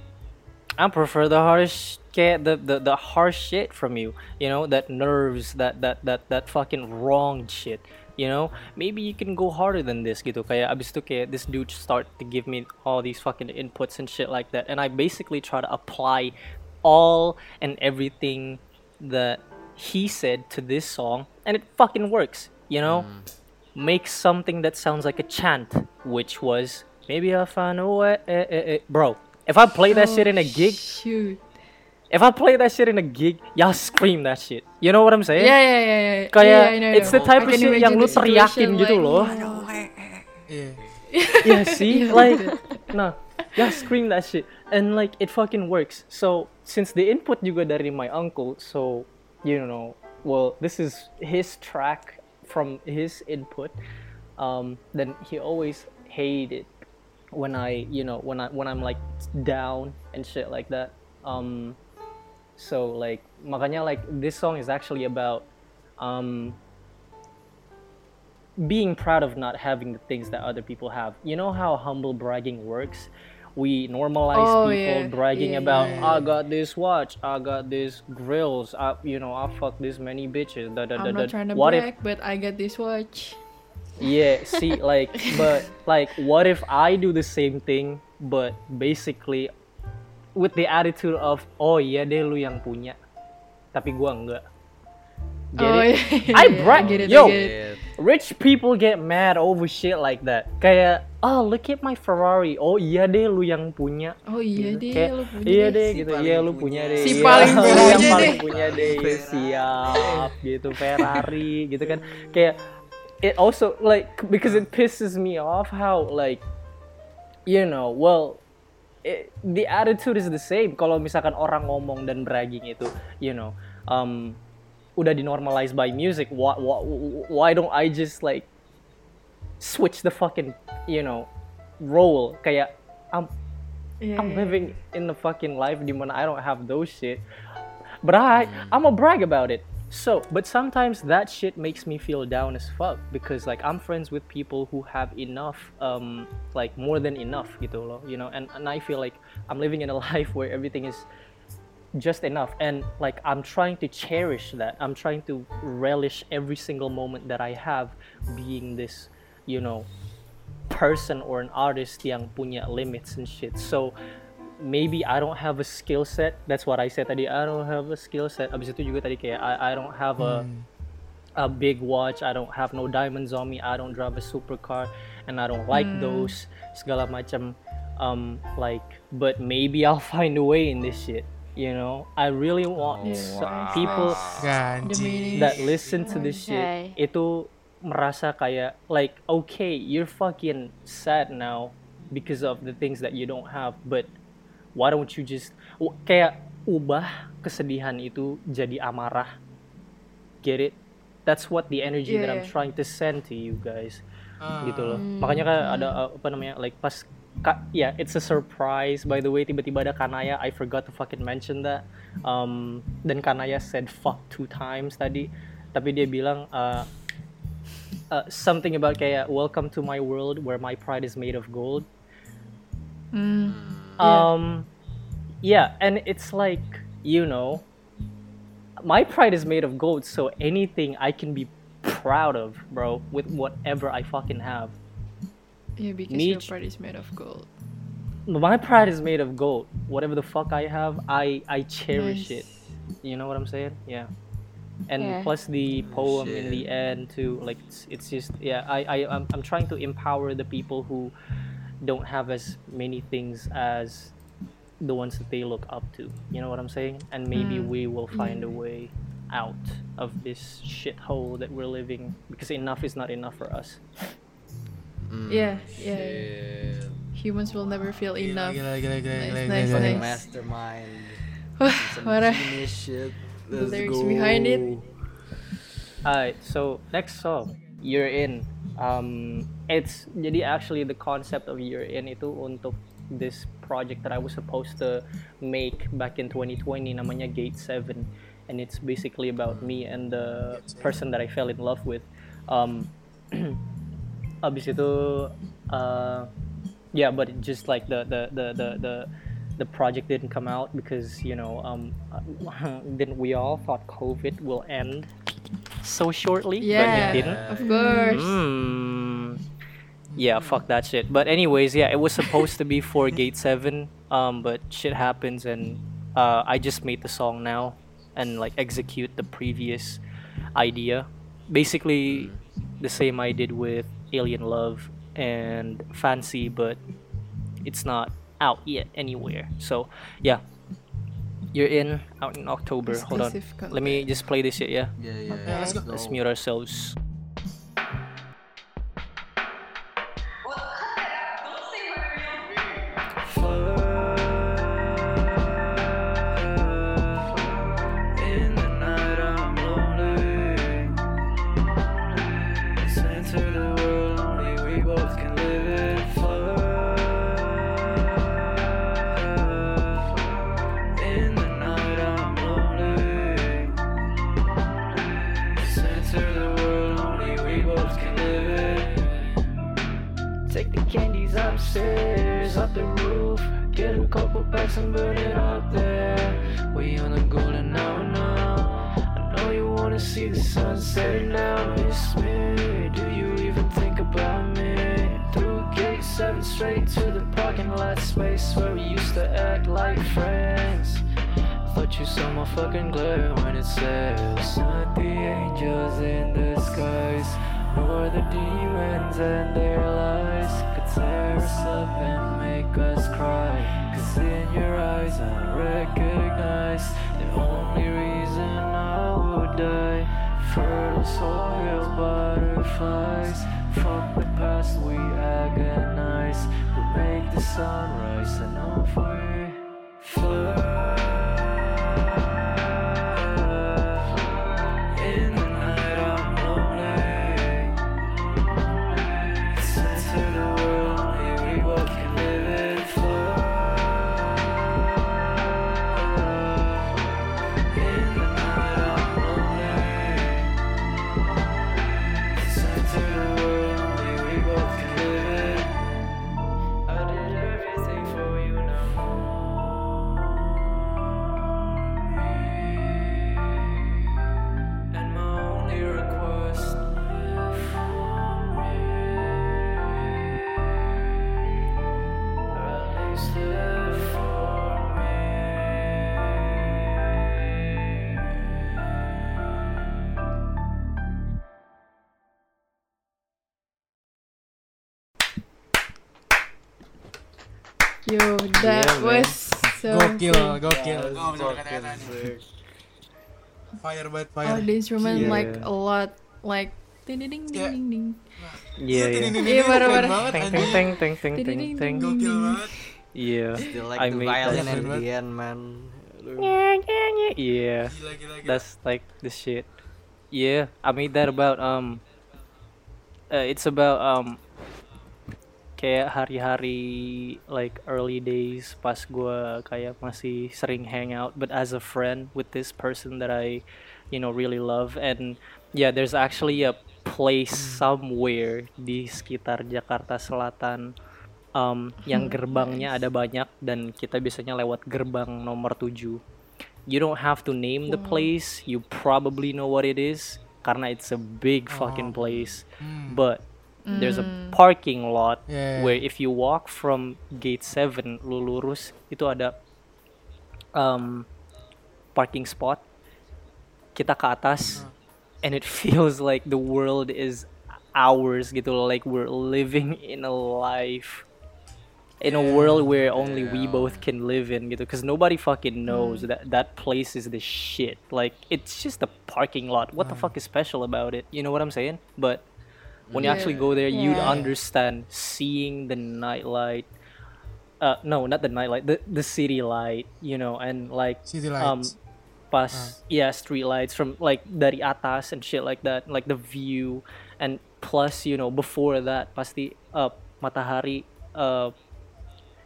I prefer the harsh, kayak the, the the harsh shit from you. You know that nerves, that that that that fucking wrong shit. You know, maybe you can go harder than this gitu. Kayak abis itu kayak this dude start to give me all these fucking inputs and shit like that, and I basically try to apply all and everything that he said to this song, and it fucking works. You know, make something that sounds like a chant, which was maybe I found a way, eh, eh, eh." bro. If I play that shit in a Oh, gig, Shoot. If I play that shit in a gig, y'all scream that shit. You know what I'm saying? Yeah, yeah, yeah, yeah. Kayak yeah, I know, it's know. the type I of shit yang imagine lu the situation, teriakin gitu loh. iya. yeah, see, like, nah, yeah, scream that shit, and like it fucking works. So since the input juga dari my uncle, so you know, well, this is his track from his input. Um, then he always hated when I, you know, when I when I'm like down and shit like that. Um, so like makanya like this song is actually about um being proud of not having the things that other people have. You know how humble bragging works? We normalize Oh, people yeah. bragging Yeah, about yeah, I got this watch, I got this grills, I you know, I fuck this many bitches. Da, da, da, I'm da. not trying to what brag, if but I got this watch. yeah, see like but like what if I do the same thing but basically with the attitude of oh iya deh lu yang punya tapi gua enggak. Get oh it? yeah. I yeah, brag- get it, yo. It. Rich people get mad over shit like that. Kayak, oh look at my Ferrari. Oh iya deh lu yang punya. Oh iya Gitu. deh, Kayak, lu punya iya deh. deh Si gitu. paling Iya lu punya. deh. Si Iya, paling lu punya yang paling deh. punya deh. Iya, Siap gitu Ferrari gitu kan. Kayak it also like because it pisses me off how like you know, well it, the attitude is the same. Kalau misalkan orang ngomong dan bragging itu you know um, udah dinormalize by music why, why, why don't I just like switch the fucking you know role? Kayak I'm Yeah, I'm yeah. living in the fucking life di mana I don't have those shit. But I I'm gonna brag about it so but sometimes that shit makes me feel down as fuck because like I'm friends with people who have enough um like more than enough gitu loh you know? And, and I feel like I'm living in a life where everything is just enough. And like i'm trying to cherish that. I'm trying to relish every single moment that i have being this you know person or an artist yang punya limits and shit. So maybe i don't have a skill set. That's what i said tadi. I don't have a skill set. Abis itu juga tadi kayak i, I don't have a a big watch. I don't have no diamonds on me. I don't drive a supercar and i don't like those segala macam um like but maybe i'll find a way in this shit you know? I really want so- nice, people. Ganji. That listen to this shit Okay. itu merasa kayak like okay you're fucking sad now because of the things that you don't have but why don't you just w- kayak ubah kesedihan itu jadi amarah. Get it? That's what the energy that I'm Yeah. trying to send to you guys. Ah. gitu loh. Makanya kan ada uh, apa namanya like pas ka, ya it's a surprise by the way tiba-tiba ada Kanaya. I forgot to fucking mention that. Um, dan Kanaya said fuck two times tadi. Tapi dia bilang uh, uh, something about kayak welcome to my world where my pride is made of gold. Mm, um yeah and it's like you know my pride is made of gold so anything i can be proud of bro with whatever i fucking have. Yeah, because Me your ch- part is made of gold. my pride is made of gold. Whatever the fuck i have i i cherish Nice. it. You know what i'm saying? Yeah. And Yeah. plus the poem in the end too like it's, it's just yeah i i I'm, I'm trying to empower the people who don't have as many things as the ones that they look up to you know what i'm saying and maybe Mm. we will find a way out of this shithole that we're living because enough is not enough for us Mm, Yeah, yeah. shit. Humans will never feel enough. gila, gila, gila, Nice, nice, nice. Mastermind. Wah, Some parah. genius shit. The Let's lyrics go. behind it. Alright, so next song, You're In. Um, it's jadi actually the concept of You're In itu untuk this project that I was supposed to make back in 2020 namanya Gate 7 and it's basically about me and the person that I fell in love with. Um, abis itu uh, yeah but just like the the the the the, the project didn't come out because you know um then we all thought covid will end so shortly but Yeah, it didn't of course. Mm. Yeah, fuck that shit. But anyways, yeah, it was supposed to be for Gate Seven, um, but shit happens, and uh, I just made the song now and like execute the previous idea. Basically, the same I did with Alien Love and Fancy, but it's not out yet anywhere. So yeah, you're in out in October. Hold on, Exclusive let me just play this shit. Yeah, Yeah, yeah. Okay. yeah, let's go. let's mute ourselves. And burn it up there. We on the golden hour now. I know you wanna see the sun setting now. Miss me, do you even think about me? Through gate seven straight to the parking lot space where we used to act like friends. Thought you saw my fucking glare when it says Not the angels in the skies Nor the demons and their lies Could tear us up and make us cry in your eyes I recognize The only reason I would die. Fertile soil butterflies Fuck the past we agonize. The make the sunrise and off we fly. Yo, that Yeah, man. was so Gokil, cool. gokil. Oh, berkata-kata nih. Fire banget, fire. Oh, the instrument Yeah. like a lot, like ding ding ding Yeah. ding ding. Iya, iya. Iya, parah-parah. banget Teng teng teng teng teng Ding, teng ding, teng. ding, Gokil banget. Iya. Still like I the made violin that. at the end, man. Yeah, yeah, yeah. Yeah. Gila, gila, gila. That's like the shit. Yeah, I made that about um. Uh, it's about um. Kayak hari-hari like early days pas gua kayak masih sering hang out, but as a friend with this person that I, you know, really love. And yeah, there's actually a place somewhere di sekitar Jakarta Selatan um, yang gerbangnya ada banyak dan kita biasanya lewat gerbang nomor 7 you don't have to name the place. You probably know what it is karena it's a big fucking place. But there's a mm. parking lot Yeah. where if you walk from gate 7 lu lurus itu ada um, parking spot. Kita ke atas uh-huh. and it feels like the world is ours gitu loh. Like we're living in a life in a world where only we both can live in gitu. Because nobody fucking mm. knows that that place is the shit. Like it's just a parking lot. What the uh-huh. fuck is special about it? You know what i'm saying? But when you actually go there you'd understand seeing the nightlight. Uh no not the nightlight the the city light you know and like City um lights. pas yeah street lights from like dari atas and shit like that like the view. And plus you know before that pasti uh matahari uh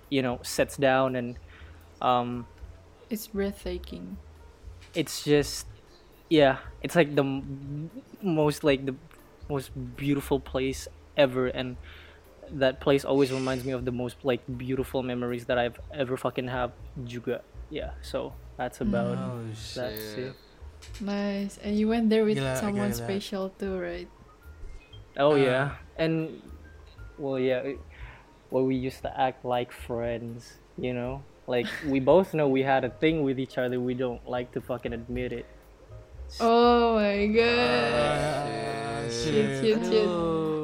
you know sets down and um It's breathtaking. it's just yeah it's like the m- most like the most beautiful place ever and that place always reminds me of the most like beautiful memories that i've ever fucking have juga yeah so that's about Oh that's shit. it Nice. And you went there with Gila, someone gila. special too, right? oh Uh, yeah and well yeah it- well we used to act like friends you know like we both know we had a thing with each other we don't like to fucking admit it Oh my god. Ah, Shit, shit, shit.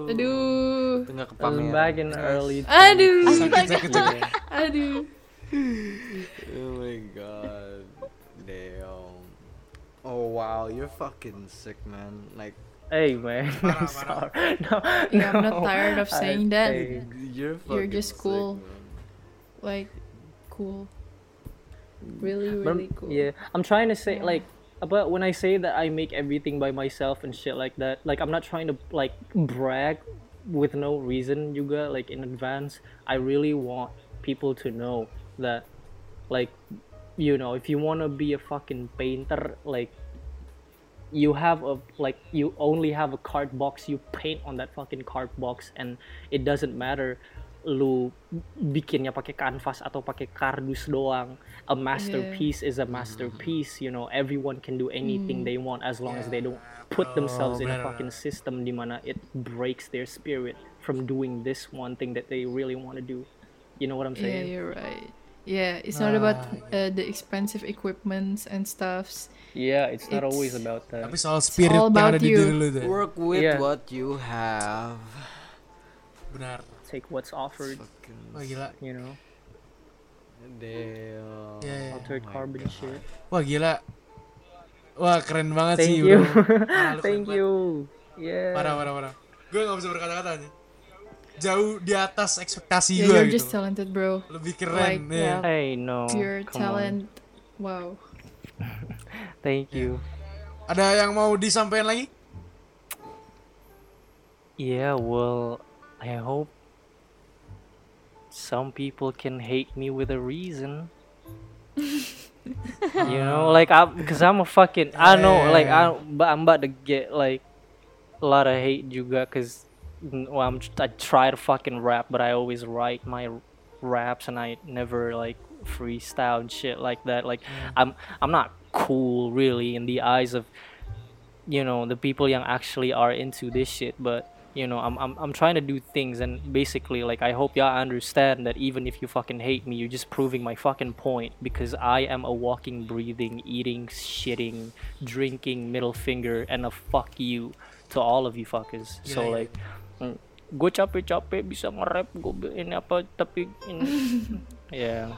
Aduh. Itu nggak Um, back in early Aduh. Sakit, sakit, sakit. Aduh. Oh my god. Damn. Oh wow, you're fucking sick, man. Like Hey man, I'm sorry. No, Yeah, I'm not no, tired of I- saying that. hey, you're fucking just sick, cool. man. Like, cool. Really, but really cool. Yeah, I'm trying to say like, but when I say that I make everything by myself and shit like that, like I'm not trying to like brag with no reason juga like in advance. I really want people to know that, like, you know, if you wanna be a fucking painter, like. You have a like you only have a card box. You paint on that fucking card box, and it doesn't matter lu bikinnya pakai kanvas atau pakai kardus doang a masterpiece is a masterpiece you know everyone can do anything they want as long as they don't put themselves in a fucking system di mana it breaks their spirit from doing this one thing that they really want to do you know what i'm Yeah, saying you're right. Yeah, it's not about Ah, uh, the expensive equipments and stuffs. yeah it's not always It's- about that Tapi soal spirit all yang ada about di you. diri lu tuh. Work with Yeah. what you have. Benar. Take what's offered Fucking Wah gila. you know damn. Iya, iya. altered my carbon God. shit Wah gila. Wah keren banget thank sih you bro. Parah, lu keren thank banget. you yeah Parah parah parah. Gue gak bisa berkata-kata nih. jauh di atas ekspektasi Yeah, gue you're gitu. just talented, bro. Lebih keren. Like, ya. Hey, no. Your come on. talent, wow. Thank you. Ada yang mau disampaikan lagi? Yeah, well, I hope some people can hate me with a reason. you know, like I'm, cause I'm a fucking, I know, like I, but I'm about to get like a lot of hate juga, cause mm, well, I'm, I try to fucking rap, but I always write my raps and I never like freestyle and shit like that. Like I'm, I'm not cool really in the eyes of you know the people yang actually are into this shit but you know I'm, I'm i'm trying to do things and basically like i hope y'all understand that even if you fucking hate me you're just proving my fucking point because i am a walking breathing eating shitting drinking middle finger and a fuck you to all of you fuckers. So Gila, like gue capek-capek bisa nge-rap gue ini apa tapi ini ya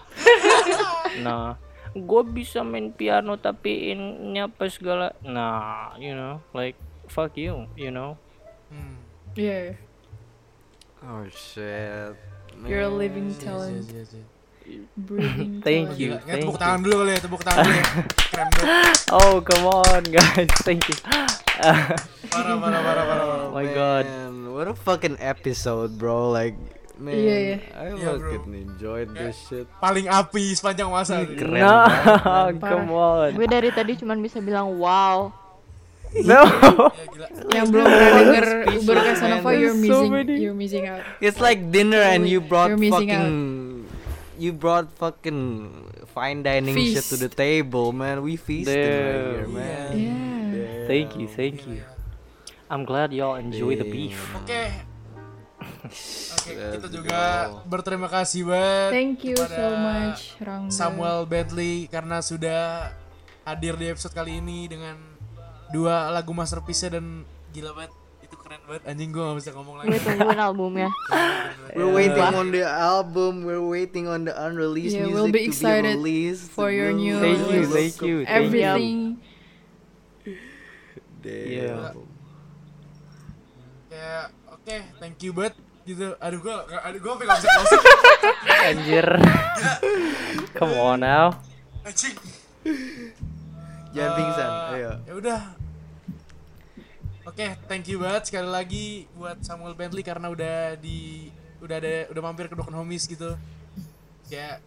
nah. Gue bisa main piano tapi ini apa segala nah you know like fuck you you know? Hmm. Yeah, Oh shit. you're a man. living talent, iya, iya. breathing Thank talent. you. Ya, thank tepuk you. tangan dulu kali ya, tepuk tangan dulu ya. Keren banget. oh come on guys thank you Parah, parah, parah, parah. oh my god Man, what a fucking episode, bro. Like, man, Iya, iya. I bro. fucking enjoyed this shit. Paling api sepanjang masa. Keren nah banget, come on Gue dari tadi cuman bisa bilang wow. No Ya. Yang belum pernah denger Uber Casanova, you're so missing, many. you're missing out. It's like dinner and you brought fucking you brought fucking fine dining shit to Feast. the table, man. We feasted right here, Damn. man. Yeah. thank you thank you i'm glad y'all enjoy the beef Oke. Oke, kita Let's juga go. berterima kasih banget Thank you so much, Rangga. Samuel Bentley karena sudah hadir di episode kali ini dengan dua lagu masterpiece dan gila banget itu keren banget anjing gue gak bisa ngomong lagi Gue tungguin albumnya. We're waiting on the album. We're waiting on the unreleased Yeah, music we'll be to excited be released. for your new Thank you, release. thank you, thank you. Everything. Damn. Yeah. kayak oke thank you banget gitu aduh gue aduh gue gak bisa closing anjir come on now anjing Jangan pingsan. Eh, Ayo. ya udah oke thank you banget sekali lagi buat Samuel Bentley karena udah di udah ada udah mampir ke Broken Homies gitu. Kayak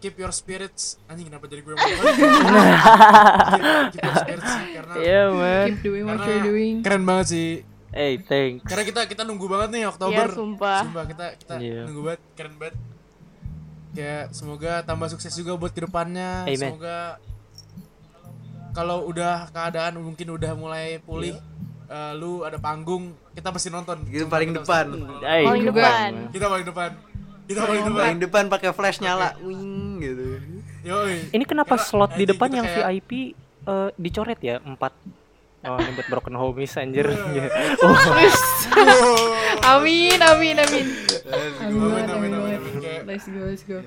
keep your spirits. Anjing kenapa jadi gue yang ngomong? Keep, keep your spirits sih, karena yeah man. Keep doing what you're doing. keren banget sih. Hey thanks. Karena kita kita nunggu banget nih Oktober. Iya, sumpah. sumpah kita kita Iya. nunggu banget keren banget. Kayak semoga tambah sukses juga buat ke depannya. Amen. semoga kalau udah keadaan mungkin udah mulai pulih eh, lu ada panggung kita pasti nonton Sumpah, paling kita depan. Paling depan. kita paling depan kita paling depan Paling depan pakai flash nyala, wing gitu. Yoi. ini kenapa Karena slot di anjing depan yang kayak- VIP eh, dicoret ya empat Oh, ini buat broken homies anjir. Iya. Ya. Oh, Amin, amin, amin. Amin Amin, banget, amin, amin amin, Let's go, let's go.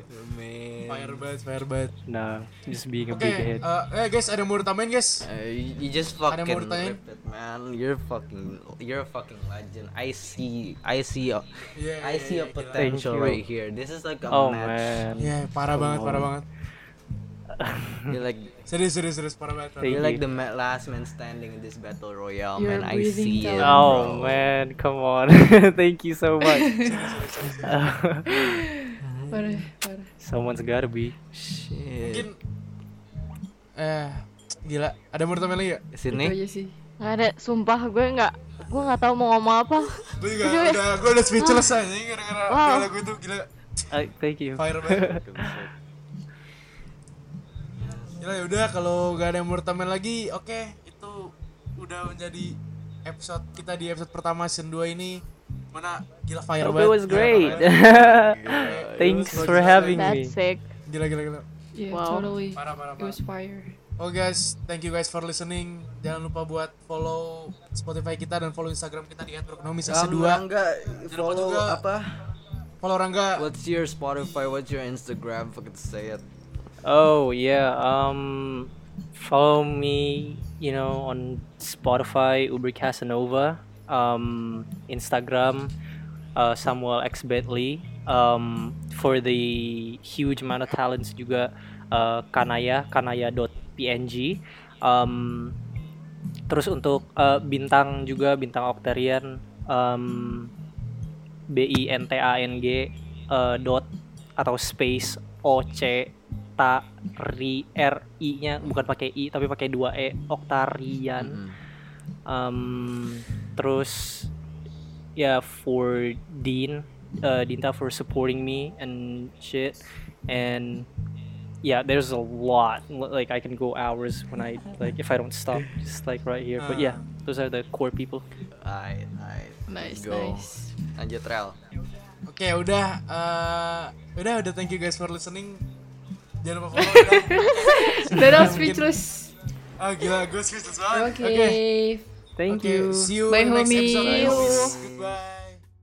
Fire banget fire banget nah, just being a oke big head. eh eh, guys ada yang mau ditambahin guys Uh, you, just Ada yang mau fucking ditanyain? ripped it, man. You're fucking, you're a fucking legend. I see, I see, a, Iya, I see iya, a potential right here. This is like a Oh match. man. Iya, parah banget parah banget You're like, serius serius serius parah banget banget. like the last man standing in this battle royale, You're man. I see it. Oh bro. man, come on. Thank you so much. Parah, parah. Someone's gotta be. Shit. mungkin eh gila ada mau lagi gak? Itu Sini. aja sih. Gak ada, sumpah gue nggak gue nggak tahu mau ngomong apa. gue juga udah gue udah speechless aja gara-gara Wow. lagu itu gila Uh, thank you. fire banget gila ya udah kalau gak ada yang mau ditambahin lagi oke itu udah menjadi episode kita di episode pertama season 2 ini mana gila fire Hope banget it was great. Thanks It for having me. That's sick. gila gila gila Yeah, Wow. totally. parah parah It parah was fire. Oh guys, thank you guys for listening. Jangan lupa buat follow Spotify kita dan follow Instagram kita di Um, S2. Rangga, lupa follow juga- apa? Follow Rangga. What's your Spotify? What's your Instagram? Fucking say it. Oh yeah. Um, follow me. You know on Spotify, Uber Casanova. Um, Instagram, uh, Samuel X Bentley um, for the huge amount of talents juga uh, Kanaya kanaya.png um, terus untuk uh, bintang juga bintang Octarian um, B I N T A N G uh, dot atau space O C ta ri R I nya bukan pakai I tapi pakai dua E Octarian Mm. um, terus ya for Dean uh, Dinta for supporting me and shit and yeah there's a lot like I can go hours when I like if I don't stop just like right here but yeah those are the core people Alright, alright. Nice, Go. nice. Lanjut Rel. Oke, udah eh, udah udah thank you guys for listening. Jangan lupa follow Mungkin- speechless. Oh gila, gue speechless banget. Okay. thank Oke, you see you Bye, in the next episode. homies. Homies. Goodbye.